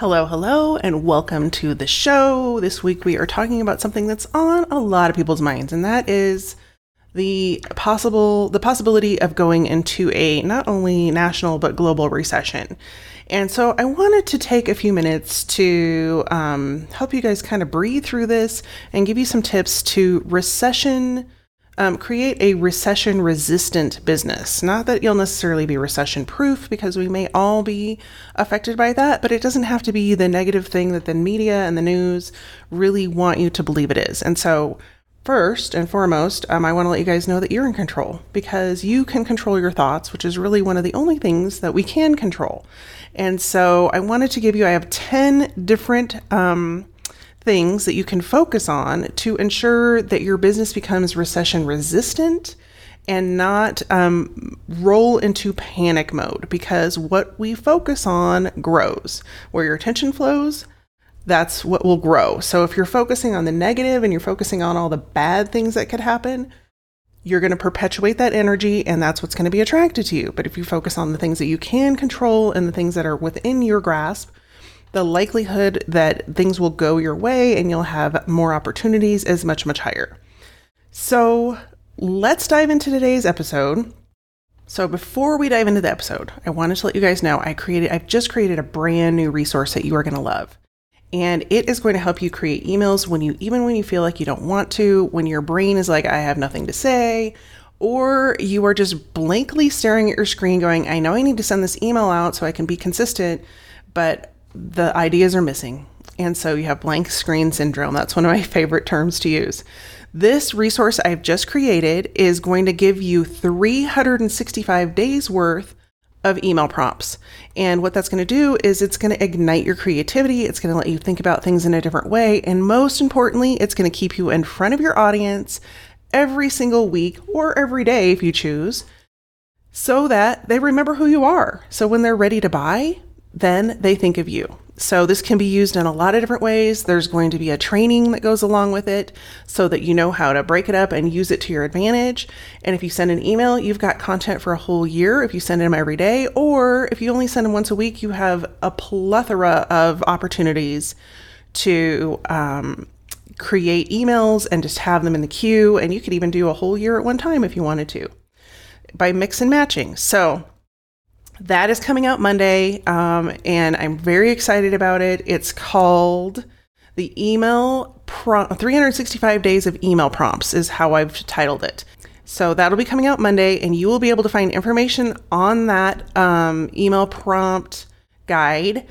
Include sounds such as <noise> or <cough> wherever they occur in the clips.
Hello, hello, and welcome to the show. This week we are talking about something that's on a lot of people's minds, and that is the possible the possibility of going into a not only national but global recession. And so I wanted to take a few minutes to um, help you guys kind of breathe through this and give you some tips to recession um, create a recession resistant business. Not that you'll necessarily be recession proof because we may all be affected by that, but it doesn't have to be the negative thing that the media and the news really want you to believe it is. And so, first and foremost, um, I want to let you guys know that you're in control because you can control your thoughts, which is really one of the only things that we can control. And so, I wanted to give you, I have 10 different. Um, things that you can focus on to ensure that your business becomes recession resistant and not um, roll into panic mode because what we focus on grows. Where your attention flows, that's what will grow. So if you're focusing on the negative and you're focusing on all the bad things that could happen, you're going to perpetuate that energy and that's what's going to be attracted to you. But if you focus on the things that you can control and the things that are within your grasp, the likelihood that things will go your way and you'll have more opportunities is much, much higher. So let's dive into today's episode. So before we dive into the episode, I wanted to let you guys know I created I've just created a brand new resource that you are going to love. And it is going to help you create emails when you even when you feel like you don't want to, when your brain is like I have nothing to say, or you are just blankly staring at your screen going, I know I need to send this email out so I can be consistent, but the ideas are missing. And so you have blank screen syndrome. That's one of my <laughs> favorite terms to use. This resource I've just created is going to give you 365 days worth of email prompts. And what that's going to do is it's going to ignite your creativity. It's going to let you think about things in a different way. And most importantly, it's going to keep you in front of your audience every single week or every day if you choose so that they remember who you are. So when they're ready to buy, then they think of you. So this can be used in a lot of different ways. There's going to be a training that goes along with it so that you know how to break it up and use it to your advantage. And if you send an email, you've got content for a whole year if you send them every day, or if you only send them once a week, you have a plethora of opportunities to um, create emails and just have them in the queue. And you could even do a whole year at one time if you wanted to by mix and matching. So that is coming out Monday, um, and I'm very excited about it. It's called the email Prom- 365 days of email prompts is how I've titled it. So that'll be coming out Monday, and you will be able to find information on that um, email prompt guide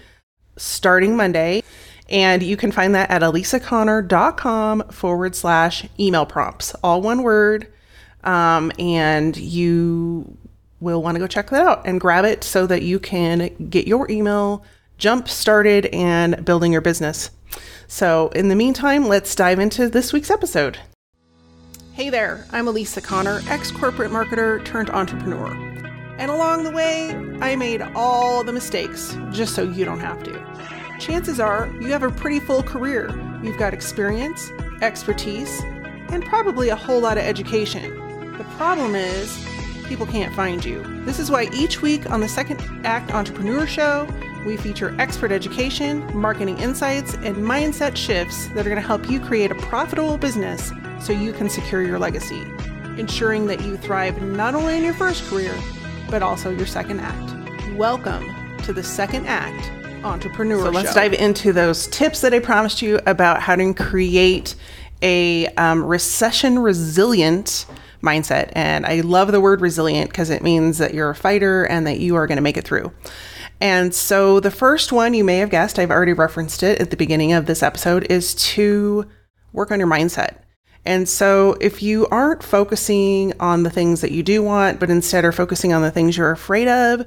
starting Monday. And you can find that at elisaconnor.com forward slash email prompts, all one word. Um, and you will want to go check that out and grab it so that you can get your email jump started and building your business. So, in the meantime, let's dive into this week's episode. Hey there, I'm Elisa Connor, ex corporate marketer turned entrepreneur. And along the way, I made all the mistakes just so you don't have to. Chances are you have a pretty full career. You've got experience, expertise, and probably a whole lot of education. The problem is, people can't find you. This is why each week on the Second Act Entrepreneur Show, we feature expert education, marketing insights, and mindset shifts that are going to help you create a profitable business so you can secure your legacy, ensuring that you thrive not only in your first career, but also your second act. Welcome to the Second Act Entrepreneur so let's dive into those tips that I promised you about how to create a um, recession resilient mindset. And I love the word resilient because it means that you're a fighter and that you are going to make it through. And so the first one you may have guessed, I've already referenced it at the beginning of this episode, is to work on your mindset. And so if you aren't focusing on the things that you do want, but instead are focusing on the things you're afraid of,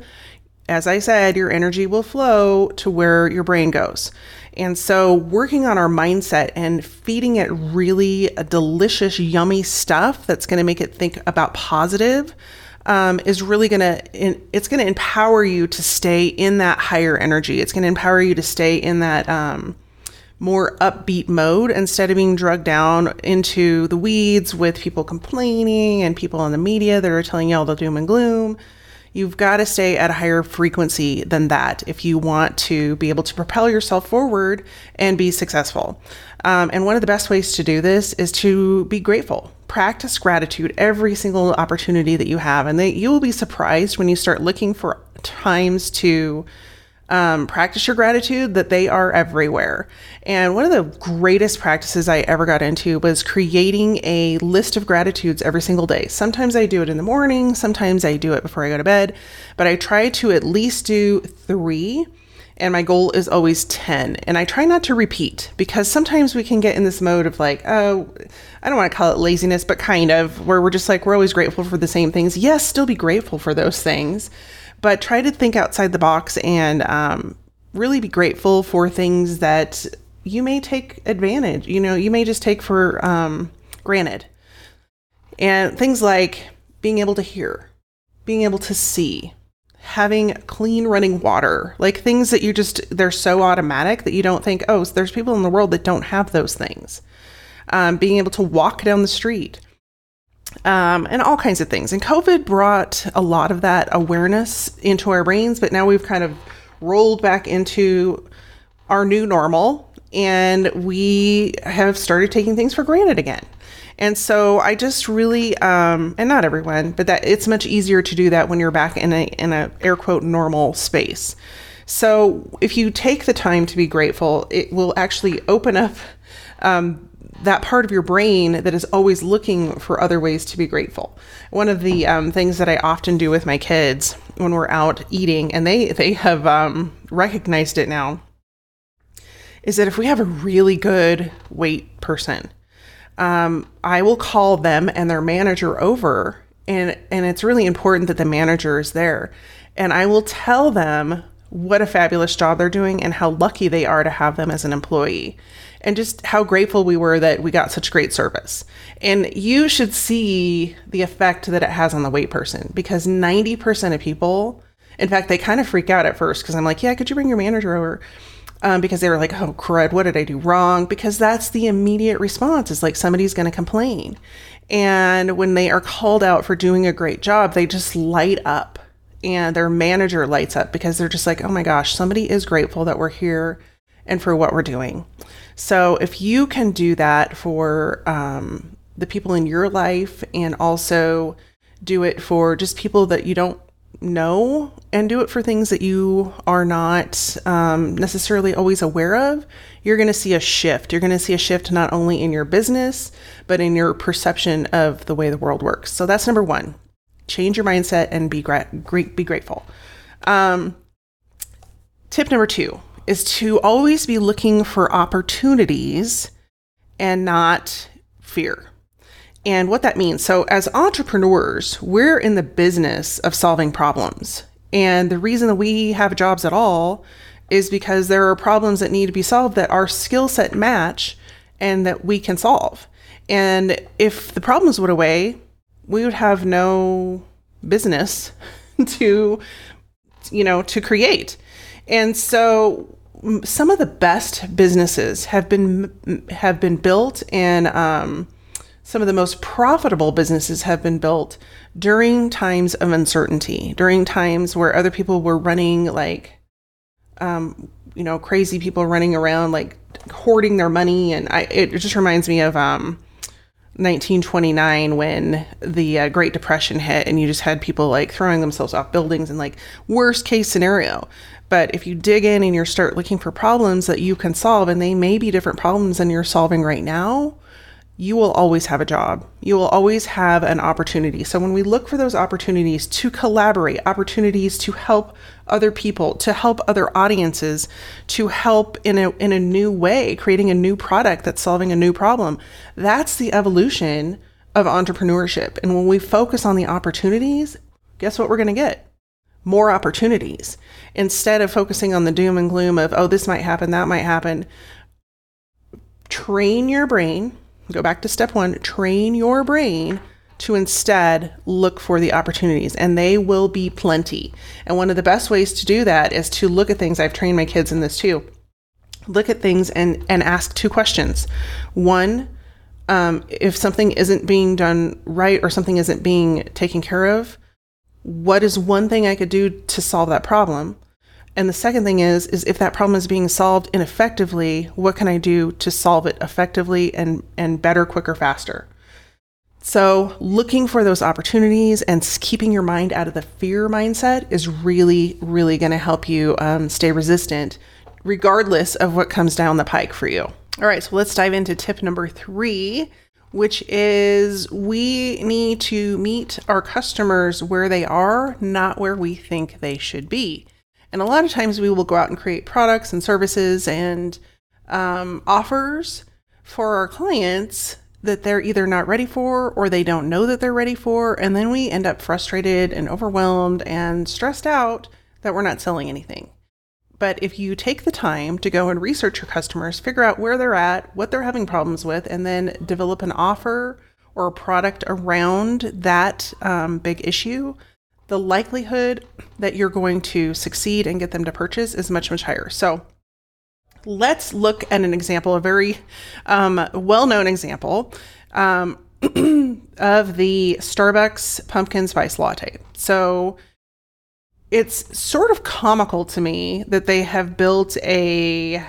as I said, your energy will flow to where your brain goes. And so, working on our mindset and feeding it really delicious, yummy stuff that's going to make it think about positive um, is really going to it's going to empower you to stay in that higher energy. It's going to empower you to stay in that um, more upbeat mode instead of being drugged down into the weeds with people complaining and people in the media that are telling you all the doom and gloom You've got to stay at a higher frequency than that if you want to be able to propel yourself forward and be successful. Um, and one of the best ways to do this is to be grateful. Practice gratitude every single opportunity that you have, and that you will be surprised when you start looking for times to um, practice your gratitude that they are everywhere. And one of the greatest practices I ever got into was creating a list of gratitudes every single day. Sometimes I do it in the morning, sometimes I do it before I go to bed, but I try to at least do three. And my goal is always 10. And I try not to repeat because sometimes we can get in this mode of like, oh, I don't want to call it laziness, but kind of, where we're just like, we're always grateful for the same things. Yes, still be grateful for those things but try to think outside the box and um, really be grateful for things that you may take advantage. You know, you may just take for um, granted. And things like being able to hear, being able to see, having clean running water, like things that you just, they're so automatic that you don't think, oh, so there's people in the world that don't have those things. Um, being able to walk down the street, um, and all kinds of things. And COVID brought a lot of that awareness into our brains, but now we've kind of rolled back into our new normal and we have started taking things for granted again. And so I just really, um, and not everyone, but that it's much easier to do that when you're back in a in a air quote normal space. So if you take the time to be grateful, it will actually open up um, that part of your brain that is always looking for other ways to be grateful. One of the um, things that I often do with my kids when we're out eating, and they they have um, recognized it now, is that if we have a really good wait person, um, I will call them and their manager over, and and it's really important that the manager is there, and I will tell them what a fabulous job they're doing and how lucky they are to have them as an employee and just how grateful we were that we got such great service. And you should see the effect that it has on the wait person because 90% of people, in fact, they kind of freak out at first because I'm like, yeah, could you bring your manager over? Um, because they were like, oh, crud, what did I do wrong? Because that's the immediate response is like somebody's going to complain. And when they are called out for doing a great job, they just light up and their manager lights up because they're just like, oh my gosh, somebody is grateful that we're here and for what we're doing. So if you can do that for um, the people in your life and also do it for just people that you don't know and do it for things that you are not um, necessarily always aware of, you're going to see a shift. You're going to see a shift not only in your business, but in your perception of the way the world works. So that's number one. Change your mindset and be gra- be grateful. Um, tip number two is to always be looking for opportunities and not fear. And what that means so, as entrepreneurs, we're in the business of solving problems. And the reason that we have jobs at all is because there are problems that need to be solved that our skill set match and that we can solve. And if the problems went away, we would have no business <laughs> to, you know, to create. And so some of the best businesses have been have been built and um, some of the most profitable businesses have been built during times of uncertainty during times where other people were running like um, you know crazy people running around like hoarding their money. And I, it just reminds me of um, 1929 when the uh, Great Depression hit and you just had people like throwing themselves off buildings and like worst case scenario. But if you dig in and you start looking for problems that you can solve, and they may be different problems than you're solving right now, you will always have a job. You will always have an opportunity. So when we look for those opportunities to collaborate, opportunities to help other people, to help other audiences, to help in a in a new way, creating a new product that's solving a new problem, that's the evolution of entrepreneurship. And when we focus on the opportunities, guess what we're going to get? More opportunities. Instead of focusing on the doom and gloom of, oh, this might happen, that might happen, train your brain go back to step one train your brain to instead look for the opportunities, and they will be plenty. And one of the best ways to do that is to look at things. I've trained my kids in this too. Look at things and, and ask two questions. One, um, if something isn't being done right or something isn't being taken care of, what is one thing I could do to solve that problem? And the second thing is is if that problem is being solved ineffectively, what can I do to solve it effectively and and better, quicker, faster? So, looking for those opportunities and keeping your mind out of the fear mindset is really, really going to help you um, stay resistant, regardless of what comes down the pike for you. All right, so let's dive into tip number three, which is we need to meet our customers where they are, not where we think they should be. And a lot of times we will go out and create products and services and um, offers for our clients that they're either not ready for or they don't know that they're ready for. And then we end up frustrated and overwhelmed and stressed out that we're not selling anything. But if you take the time to go and research your customers, figure out where they're at, what they're having problems with, and then develop an offer or a product around that um, big issue, the likelihood that you're going to succeed and get them to purchase is much, much higher. So, let's look at an example, a very um, well known example um, <clears throat> of the Starbucks pumpkin spice latte. So it's sort of comical to me that they have built a,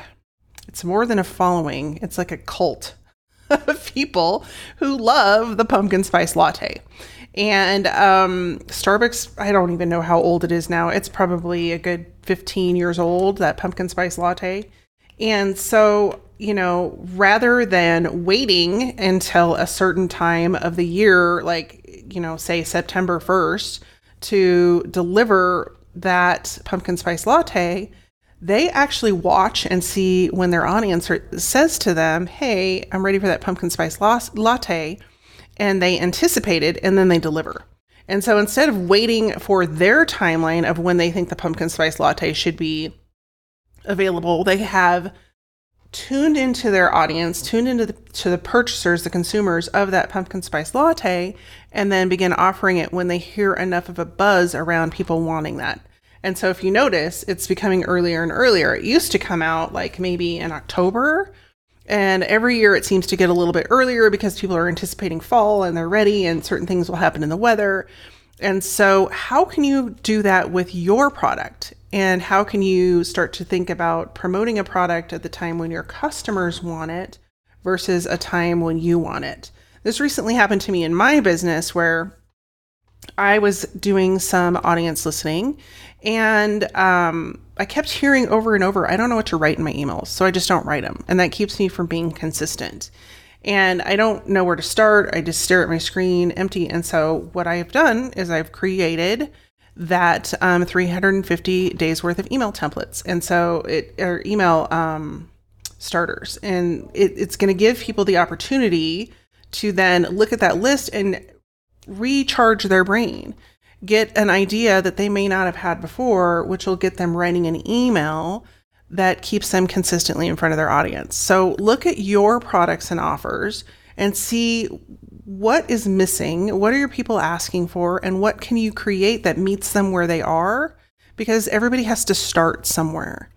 it's more than a following, it's like a cult <laughs> of people who love the pumpkin spice latte. And um, Starbucks, I don't even know how old it is now. It's probably a good 15 years old, that pumpkin spice latte. And so, you know, rather than waiting until a certain time of the year, like, you know, say September 1st, to deliver that pumpkin spice latte, they actually watch and see when their audience says to them, Hey, I'm ready for that pumpkin spice latte. And they anticipate it and then they deliver. And so instead of waiting for their timeline of when they think the pumpkin spice latte should be available. They have tuned into their audience, tuned into the, to the purchasers, the consumers of that pumpkin spice latte, and then begin offering it when they hear enough of a buzz around people wanting that. And so if you notice, it's becoming earlier and earlier. It used to come out like maybe in October. And every year it seems to get a little bit earlier because people are anticipating fall and they're ready and certain things will happen in the weather. And so, how can you do that with your product? And how can you start to think about promoting a product at the time when your customers want it versus a time when you want it? This recently happened to me in my business where I was doing some audience listening and um, I kept hearing over and over, I don't know what to write in my emails. So I just don't write them. And that keeps me from being consistent. And I don't know where to start. I just stare at my screen empty. And so what I've done is I've created that um, 350 days worth of email templates. And so it or email um, starters. And it, it's going to give people the opportunity to then look at that list and recharge their brain, get an idea that they may not have had before, which will get them writing an email that keeps them consistently in front of their audience. So look at your products and offers and see what is missing, what are your people asking for, and what can you create that meets them where they are? Because everybody has to start somewhere.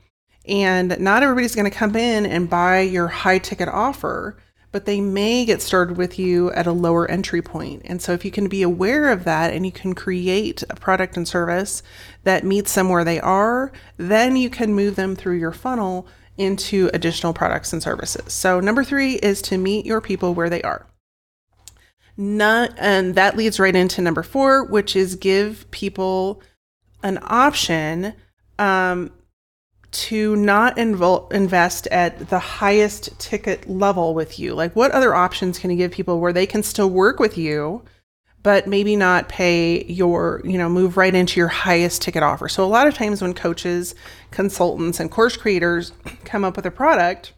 And not everybody's going to come in and buy your high ticket offer, but they may get started with you at a lower entry point. And so, if you can be aware of that and you can create a product and service that meets them where they are, then you can move them through your funnel into additional products and services. So, number three is to meet your people where they are. Not, and that leads right into number four, which is give people an option um, to not invol- invest at the highest ticket level with you. Like, what other options can you give people where they can still work with you, but maybe not pay your, you know, move right into your highest ticket offer? So, a lot of times when coaches, consultants, and course creators <clears throat> come up with a product,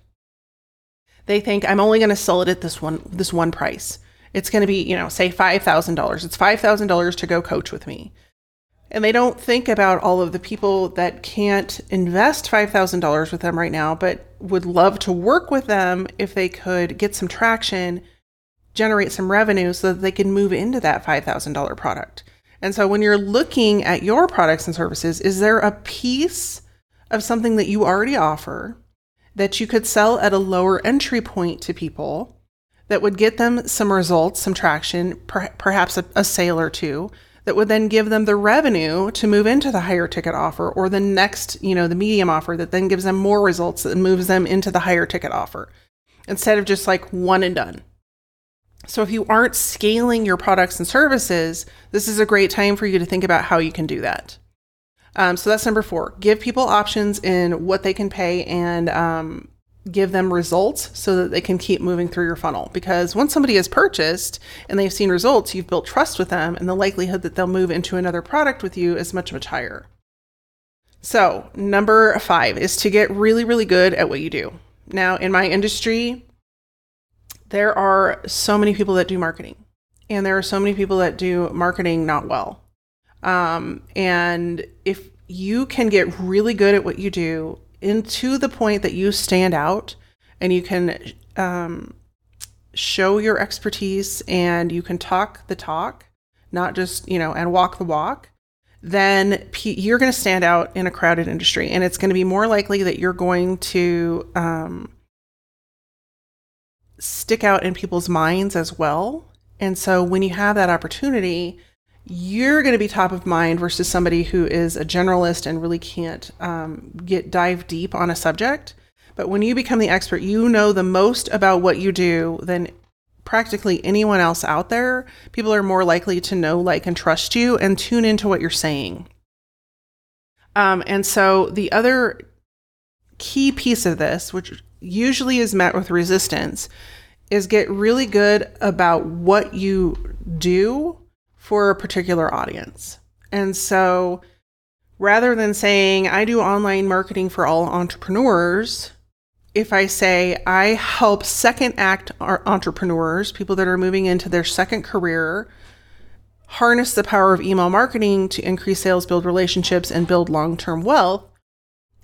they think I'm only going to sell it at this one this one price. It's going to be, you know, say $5,000. It's $5,000 to go coach with me. And they don't think about all of the people that can't invest $5,000 with them right now, but would love to work with them if they could get some traction, generate some revenue so that they can move into that $5,000 product. And so when you're looking at your products and services, is there a piece of something that you already offer that you could sell at a lower entry point to people that would get them some results, some traction, per- perhaps a, a sale or two that would then give them the revenue to move into the higher ticket offer or the next, you know, the medium offer that then gives them more results that moves them into the higher ticket offer instead of just like one and done. So if you aren't scaling your products and services, this is a great time for you to think about how you can do that. Um, so that's number four. Give people options in what they can pay and um, give them results so that they can keep moving through your funnel. Because once somebody has purchased and they've seen results, you've built trust with them, and the likelihood that they'll move into another product with you is much, much higher. So, number five is to get really, really good at what you do. Now, in my industry, there are so many people that do marketing, and there are so many people that do marketing not well. Um, and if you can get really good at what you do into the point that you stand out and you can um, show your expertise and you can talk the talk, not just, you know, and walk the walk, then you're going to stand out in a crowded industry. And it's going to be more likely that you're going to um, stick out in people's minds as well. And so when you have that opportunity, you're going to be top of mind versus somebody who is a generalist and really can't um, get dive deep on a subject. But when you become the expert, you know the most about what you do than practically anyone else out there. People are more likely to know, like, and trust you and tune into what you're saying. Um, and so the other key piece of this, which usually is met with resistance, is get really good about what you do for a particular audience. And so rather than saying, I do online marketing for all entrepreneurs, if I say I help second act entrepreneurs, people that are moving into their second career, harness the power of email marketing to increase sales, build relationships, and build long term wealth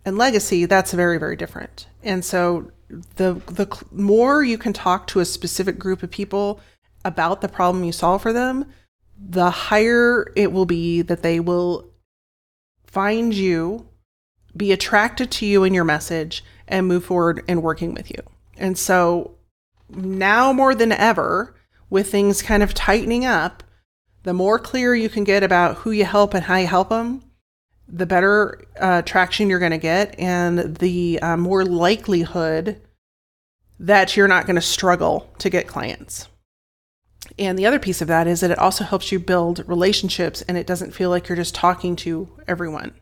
and legacy, that's very, very different. And so the the more you can talk to a specific group of people about the problem you solve for them, the higher it will be that they will find you, be attracted to you and your message, and move forward in working with you. And so now more than ever, with things kind of tightening up, the more clear you can get about who you help and how you help them, the better uh, traction you're going to get, and the uh, more likelihood that you're not going to struggle to get clients. And the other piece of that is that it also helps you build relationships and it doesn't feel like you're just talking to everyone.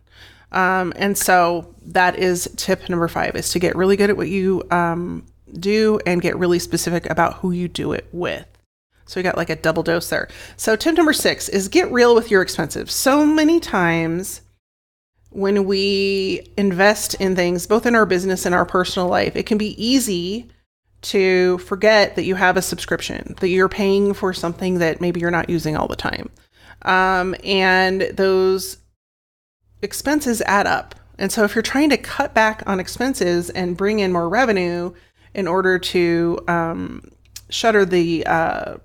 Um, and so that is tip number five is to get really good at what you um, do and get really specific about who you do it with. So we got like a double dose there. So tip number six is get real with your expenses. So many times when we invest in things, both in our business and our personal life, it can be easy to forget that you have a subscription, that you're paying for something that maybe you're not using all the time. Um, and those expenses add up. And so if you're trying to cut back on expenses and bring in more revenue in order to um, shutter the uh,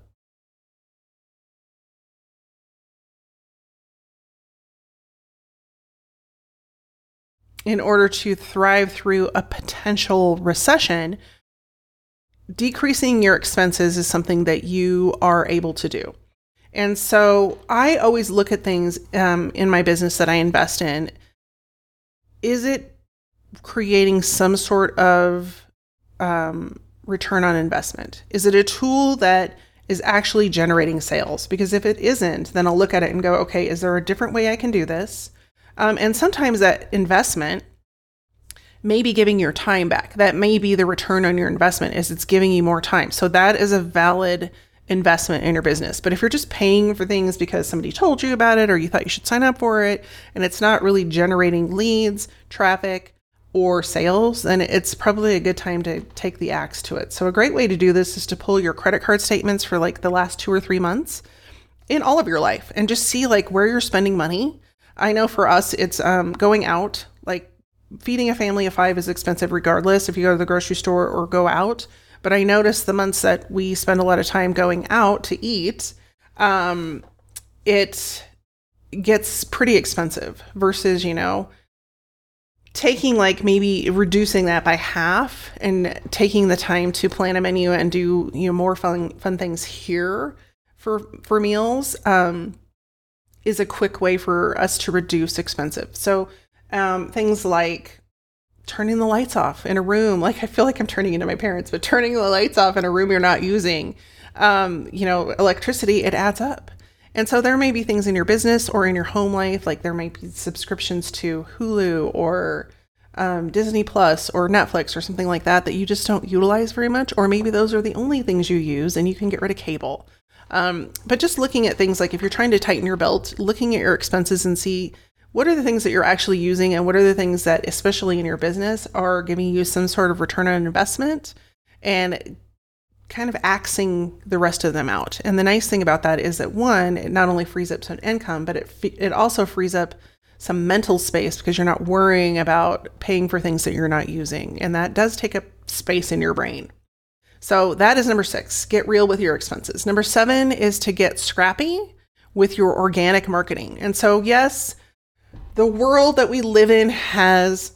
in order to thrive through a potential recession, decreasing your expenses is something that you are able to do. And so I always look at things um, in my business that I invest in. Is it creating some sort of um, return on investment? Is it a tool that is actually generating sales? Because if it isn't, then I'll look at it and go, okay, is there a different way I can do this? Um, and sometimes that investment maybe giving your time back. That may be the return on your investment is it's giving you more time. So that is a valid investment in your business. But if you're just paying for things because somebody told you about it or you thought you should sign up for it and it's not really generating leads, traffic, or sales, then it's probably a good time to take the axe to it. So a great way to do this is to pull your credit card statements for like the last 2 or 3 months in all of your life and just see like where you're spending money. I know for us it's um, going out like feeding a family of five is expensive regardless if you go to the grocery store or go out. But I notice the months that we spend a lot of time going out to eat, um, it gets pretty expensive versus, you know, taking like maybe reducing that by half and taking the time to plan a menu and do, you know, more fun fun things here for for meals. Um, is a quick way for us to reduce expensive. So um, things like turning the lights off in a room. Like I feel like I'm turning into my parents, but turning the lights off in a room you're not using, um, you know, electricity, it adds up. And so there may be things in your business or in your home life, like there might be subscriptions to Hulu or um, Disney Plus or Netflix or something like that that you just don't utilize very much. Or maybe those are the only things you use and you can get rid of cable. Um, but just looking at things like if you're trying to tighten your belt, looking at your expenses and see what are the things that you're actually using and what are the things that, especially in your business, are giving you some sort of return on investment and kind of axing the rest of them out. And the nice thing about that is that one, it not only frees up some income, but it it also frees up some mental space because you're not worrying about paying for things that you're not using. And that does take up space in your brain. So that is number 6. Get real with your expenses. Number 7 is to get scrappy with your organic marketing. And so yes, the world that we live in has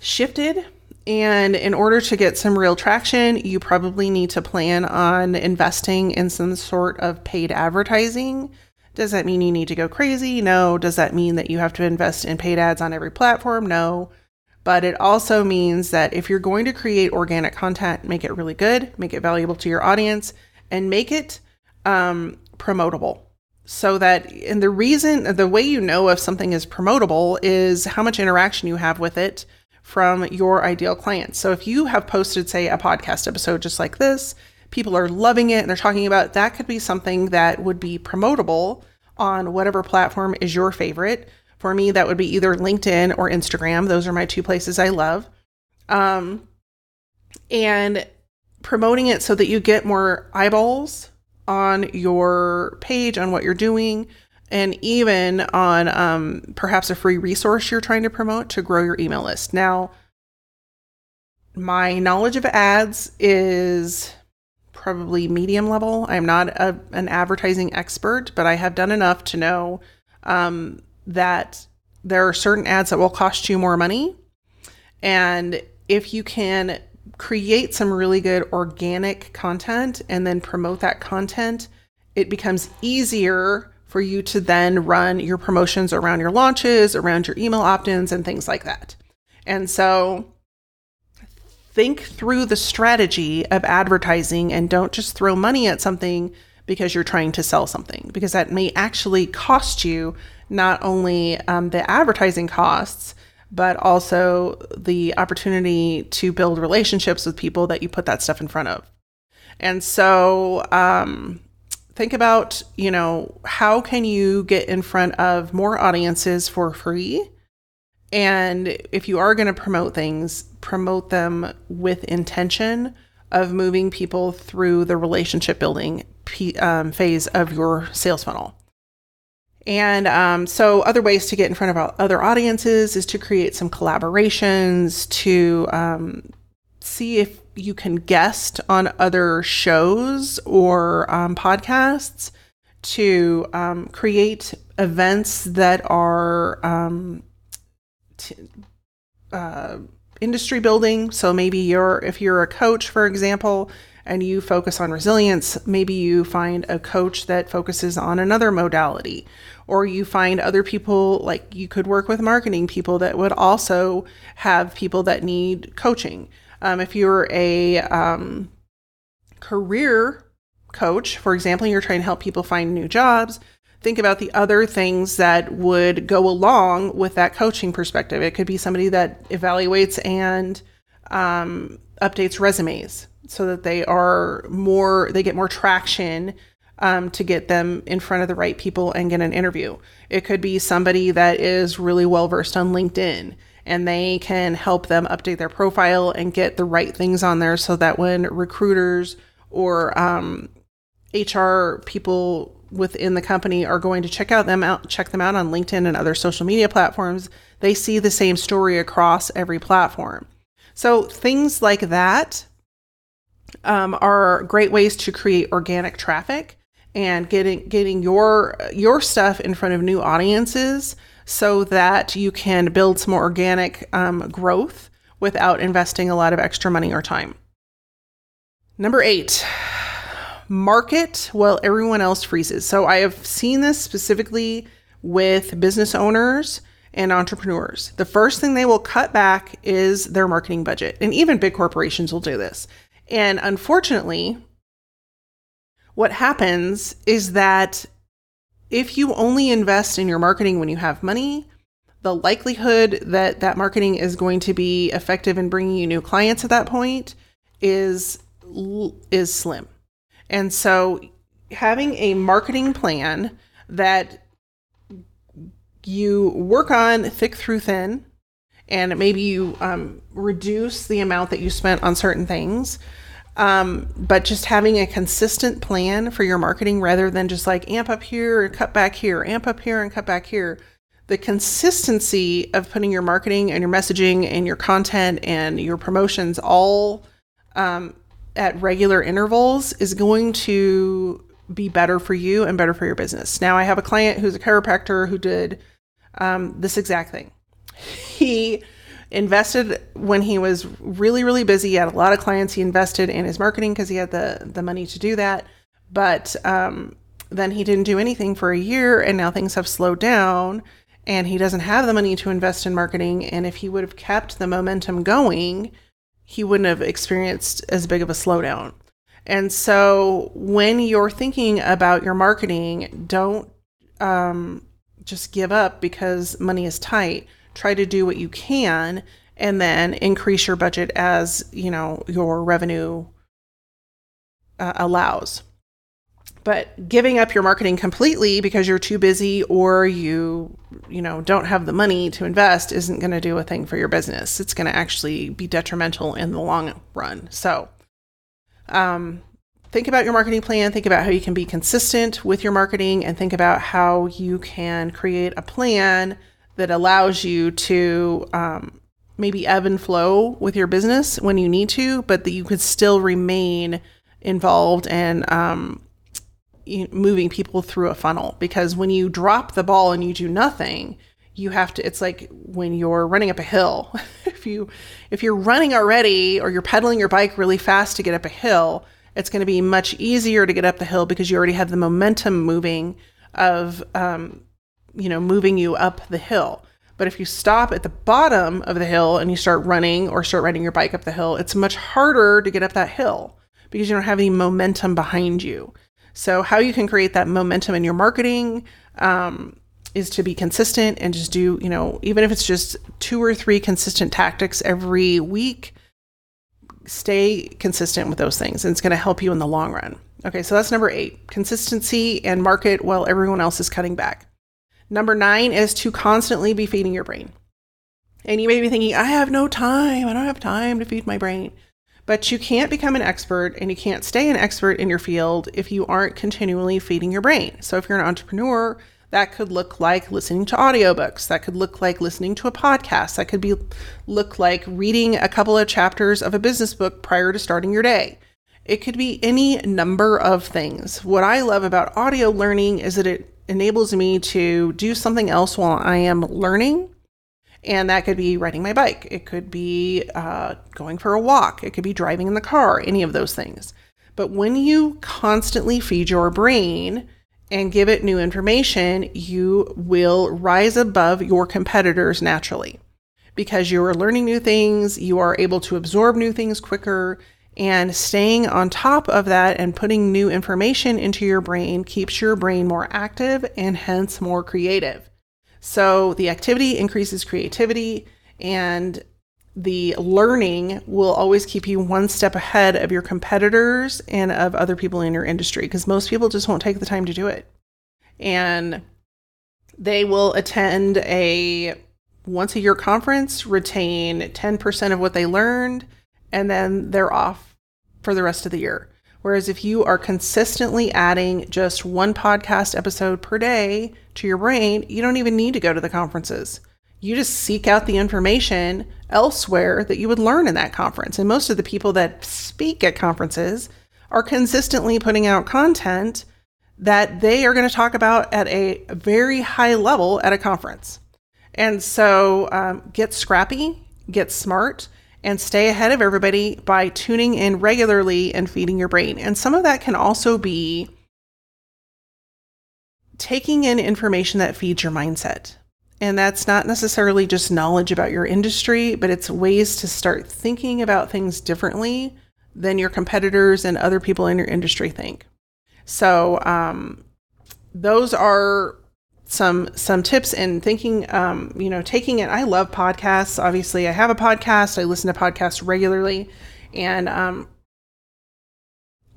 shifted and in order to get some real traction, you probably need to plan on investing in some sort of paid advertising. Does that mean you need to go crazy? No. Does that mean that you have to invest in paid ads on every platform? No. But it also means that if you're going to create organic content, make it really good, make it valuable to your audience, and make it um, promotable. So that, and the reason, the way you know if something is promotable is how much interaction you have with it from your ideal clients. So if you have posted, say, a podcast episode just like this, people are loving it and they're talking about it, that could be something that would be promotable on whatever platform is your favorite. For me, that would be either LinkedIn or Instagram. Those are my two places I love. Um, and promoting it so that you get more eyeballs on your page on what you're doing and even on um, perhaps a free resource you're trying to promote to grow your email list. Now, my knowledge of ads is probably medium level. I'm not a, an advertising expert, but I have done enough to know um, that there are certain ads that will cost you more money. And if you can create some really good organic content and then promote that content, it becomes easier for you to then run your promotions around your launches, around your email opt ins, and things like that. And so think through the strategy of advertising and don't just throw money at something because you're trying to sell something, because that may actually cost you not only um, the advertising costs, but also the opportunity to build relationships with people that you put that stuff in front of. And so, um, think about, you know, how can you get in front of more audiences for free? And if you are going to promote things, promote them with intention of moving people through the relationship building um, phase of your sales funnel. And um, so, other ways to get in front of other audiences is to create some collaborations, to um, see if you can guest on other shows or um, podcasts to um, create events that are um, t- uh, industry building. So maybe you're, if you're a coach, for example, and you focus on resilience, maybe you find a coach that focuses on another modality, or you find other people like you could work with marketing people that would also have people that need coaching. Um, if you're a um, career coach, for example, you're trying to help people find new jobs, think about the other things that would go along with that coaching perspective. It could be somebody that evaluates and um, updates resumes so that they are more, they get more traction um, to get them in front of the right people and get an interview. It could be somebody that is really well versed on LinkedIn and they can help them update their profile and get the right things on there so that when recruiters or um, HR people within the company are going to check out them out check them out on LinkedIn and other social media platforms, they see the same story across every platform. So things like that um, are great ways to create organic traffic and getting getting your your stuff in front of new audiences so that you can build some more organic um, growth without investing a lot of extra money or time. Number eight, market while everyone else freezes. So I have seen this specifically with business owners and entrepreneurs. The first thing they will cut back is their marketing budget. And even big corporations will do this. And unfortunately, what happens is that if you only invest in your marketing when you have money, the likelihood that that marketing is going to be effective in bringing you new clients at that point is is slim. And so having a marketing plan that you work on thick through thin and maybe you um, reduce the amount that you spent on certain things um, but just having a consistent plan for your marketing rather than just like amp up here and cut back here amp up here and cut back here the consistency of putting your marketing and your messaging and your content and your promotions all um, at regular intervals is going to be better for you and better for your business. Now, I have a client who's a chiropractor who did um, this exact thing. He invested when he was really, really busy. He had a lot of clients. He invested in his marketing because he had the the money to do that. But um, then he didn't do anything for a year, and now things have slowed down. And he doesn't have the money to invest in marketing. And if he would have kept the momentum going, he wouldn't have experienced as big of a slowdown. And so when you're thinking about your marketing, don't um, just give up because money is tight. Try to do what you can and then increase your budget as, you know, your revenue uh, allows. But giving up your marketing completely because you're too busy or you, you know, don't have the money to invest isn't going to do a thing for your business. It's going to actually be detrimental in the long run. So, um, think about your marketing plan, think about how you can be consistent with your marketing, and think about how you can create a plan that allows you to um, maybe ebb and flow with your business when you need to, but that you could still remain involved and um, moving people through a funnel. Because when you drop the ball and you do nothing, you have to it's like when you're running up a hill <laughs> if you if you're running already or you're pedaling your bike really fast to get up a hill it's going to be much easier to get up the hill because you already have the momentum moving of, um, you know, moving you up the hill. But if you stop at the bottom of the hill and you start running or start riding your bike up the hill, it's much harder to get up that hill because you don't have any momentum behind you. So, how you can create that momentum in your marketing um, is to be consistent and just do, you know, even if it's just two or three consistent tactics every week, stay consistent with those things and it's going to help you in the long run. Okay, so that's number eight consistency and market while everyone else is cutting back. Number nine is to constantly be feeding your brain. And you may be thinking, I have no time. I don't have time to feed my brain. But you can't become an expert and you can't stay an expert in your field if you aren't continually feeding your brain. So if you're an entrepreneur, that could look like listening to audiobooks. That could look like listening to a podcast. That could be look like reading a couple of chapters of a business book prior to starting your day. It could be any number of things. What I love about audio learning is that it enables me to do something else while I am learning. And that could be riding my bike. It could be uh, going for a walk. It could be driving in the car, any of those things. But when you constantly feed your brain, and give it new information, you will rise above your competitors naturally because you are learning new things, you are able to absorb new things quicker, and staying on top of that and putting new information into your brain keeps your brain more active and hence more creative. So the activity increases creativity and the learning will always keep you one step ahead of your competitors and of other people in your industry because most people just won't take the time to do it. And they will attend a once a year conference, retain 10% of what they learned, and then they're off for the rest of the year. Whereas if you are consistently adding just one podcast episode per day to your brain, you don't even need to go to the conferences you just seek out the information elsewhere that you would learn in that conference. And most of the people that speak at conferences are consistently putting out content that they are going to talk about at a very high level at a conference. And so um, get scrappy, get smart, and stay ahead of everybody by tuning in regularly and feeding your brain. And some of that can also be taking in information that feeds your mindset. And that's not necessarily just knowledge about your industry, but it's ways to start thinking about things differently than your competitors and other people in your industry think. So, um, those are some some tips in thinking um, you know taking it. I love podcasts. Obviously i have a podcast. I listen to podcasts regularly. And um,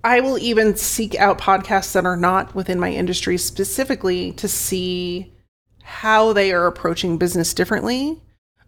i will even seek out podcasts that are not within my industry specifically to see how they are approaching business differently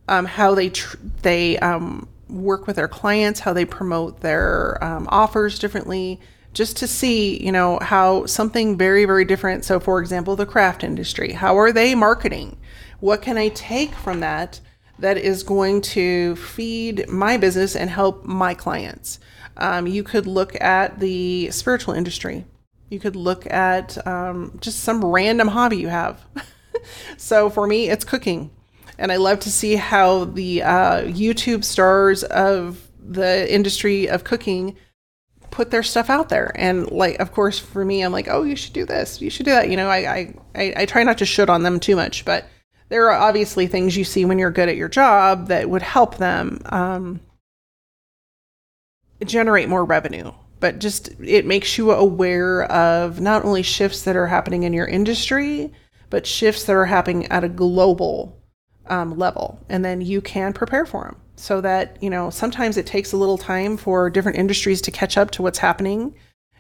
um, how they tr- they um, work with their clients how they promote their um, offers differently just to see, you know, how something very, very different. So, for example, the craft industry, how are they marketing? What can I take from that that is going to feed my business and help my clients? Um, you could look at the spiritual industry. You could look at um, just some random hobby you have. <laughs> so, for me, it's cooking. And I love to see how the uh, YouTube stars of the industry of cooking put their stuff out there. And like, of course, for me, I'm like, oh, you should do this, you should do that. You know, I I I, try not to shit on them too much, but there are obviously things you see when you're good at your job that would help them um, generate more revenue. But just it makes you aware of not only shifts that are happening in your industry, but shifts that are happening at a global um, level, and then you can prepare for them so that, you know, sometimes it takes a little time for different industries to catch up to what's happening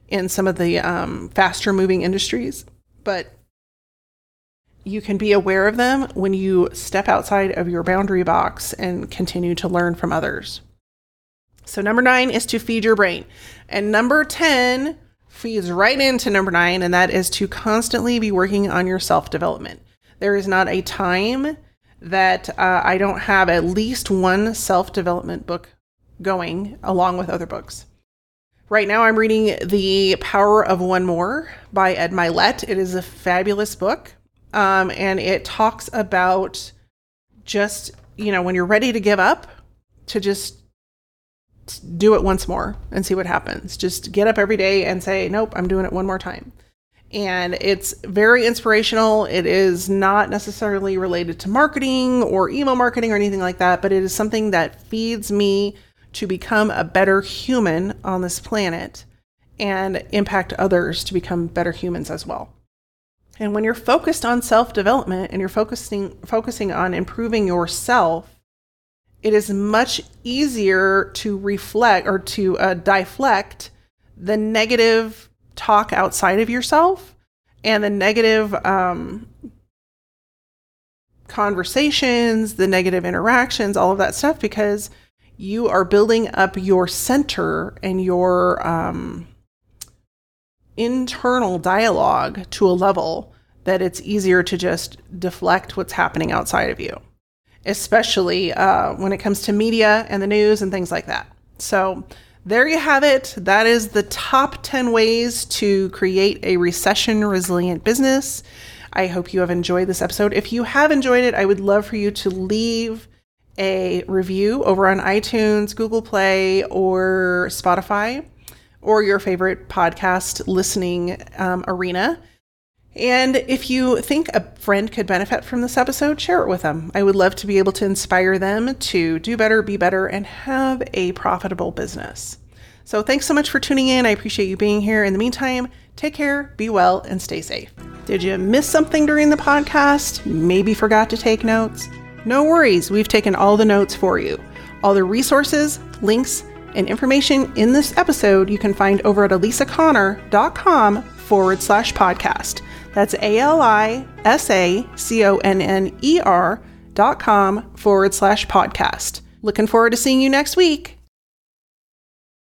in some of the um, faster moving industries. But you can be aware of them when you step outside of your boundary box and continue to learn from others. So, number nine is to feed your brain. And number 10 feeds right into number nine, and that is to constantly be working on your self development. There is not a time that uh, I don't have at least one self development book going along with other books. Right now, I'm reading The Power of One More by Ed Mylett. It is a fabulous book. Um, and it talks about just, you know, when you're ready to give up, to just do it once more and see what happens. Just get up every day and say, nope, I'm doing it one more time and it's very inspirational. It is not necessarily related to marketing or email marketing or anything like that, but it is something that feeds me to become a better human on this planet and impact others to become better humans as well. And when you're focused on self-development and you're focusing focusing on improving yourself, it is much easier to reflect or to uh, deflect the negative talk outside of yourself and the negative um, conversations, the negative interactions, all of that stuff, because you are building up your center and your um, internal dialogue to a level that it's easier to just deflect what's happening outside of you, especially uh, when it comes to media and the news and things like that. So, there you have it. That is the top 10 ways to create a recession resilient business. I hope you have enjoyed this episode. If you have enjoyed it, I would love for you to leave a review over on iTunes, Google Play, or Spotify, or your favorite podcast listening um, arena. And if you think a friend could benefit from this episode, share it with them. I would love to be able to inspire them to do better, be better, and have a profitable business. So thanks so much for tuning in. I appreciate you being here. In the meantime, take care, be well, and stay safe. Did you miss something during the podcast? Maybe forgot to take notes? No worries, we've taken all the notes for you. All the resources, links, and information in this episode you can find over at alisaconner.com forward slash podcast. That's A L I S A C O N N E R dot com forward slash podcast. Looking forward to seeing you next week.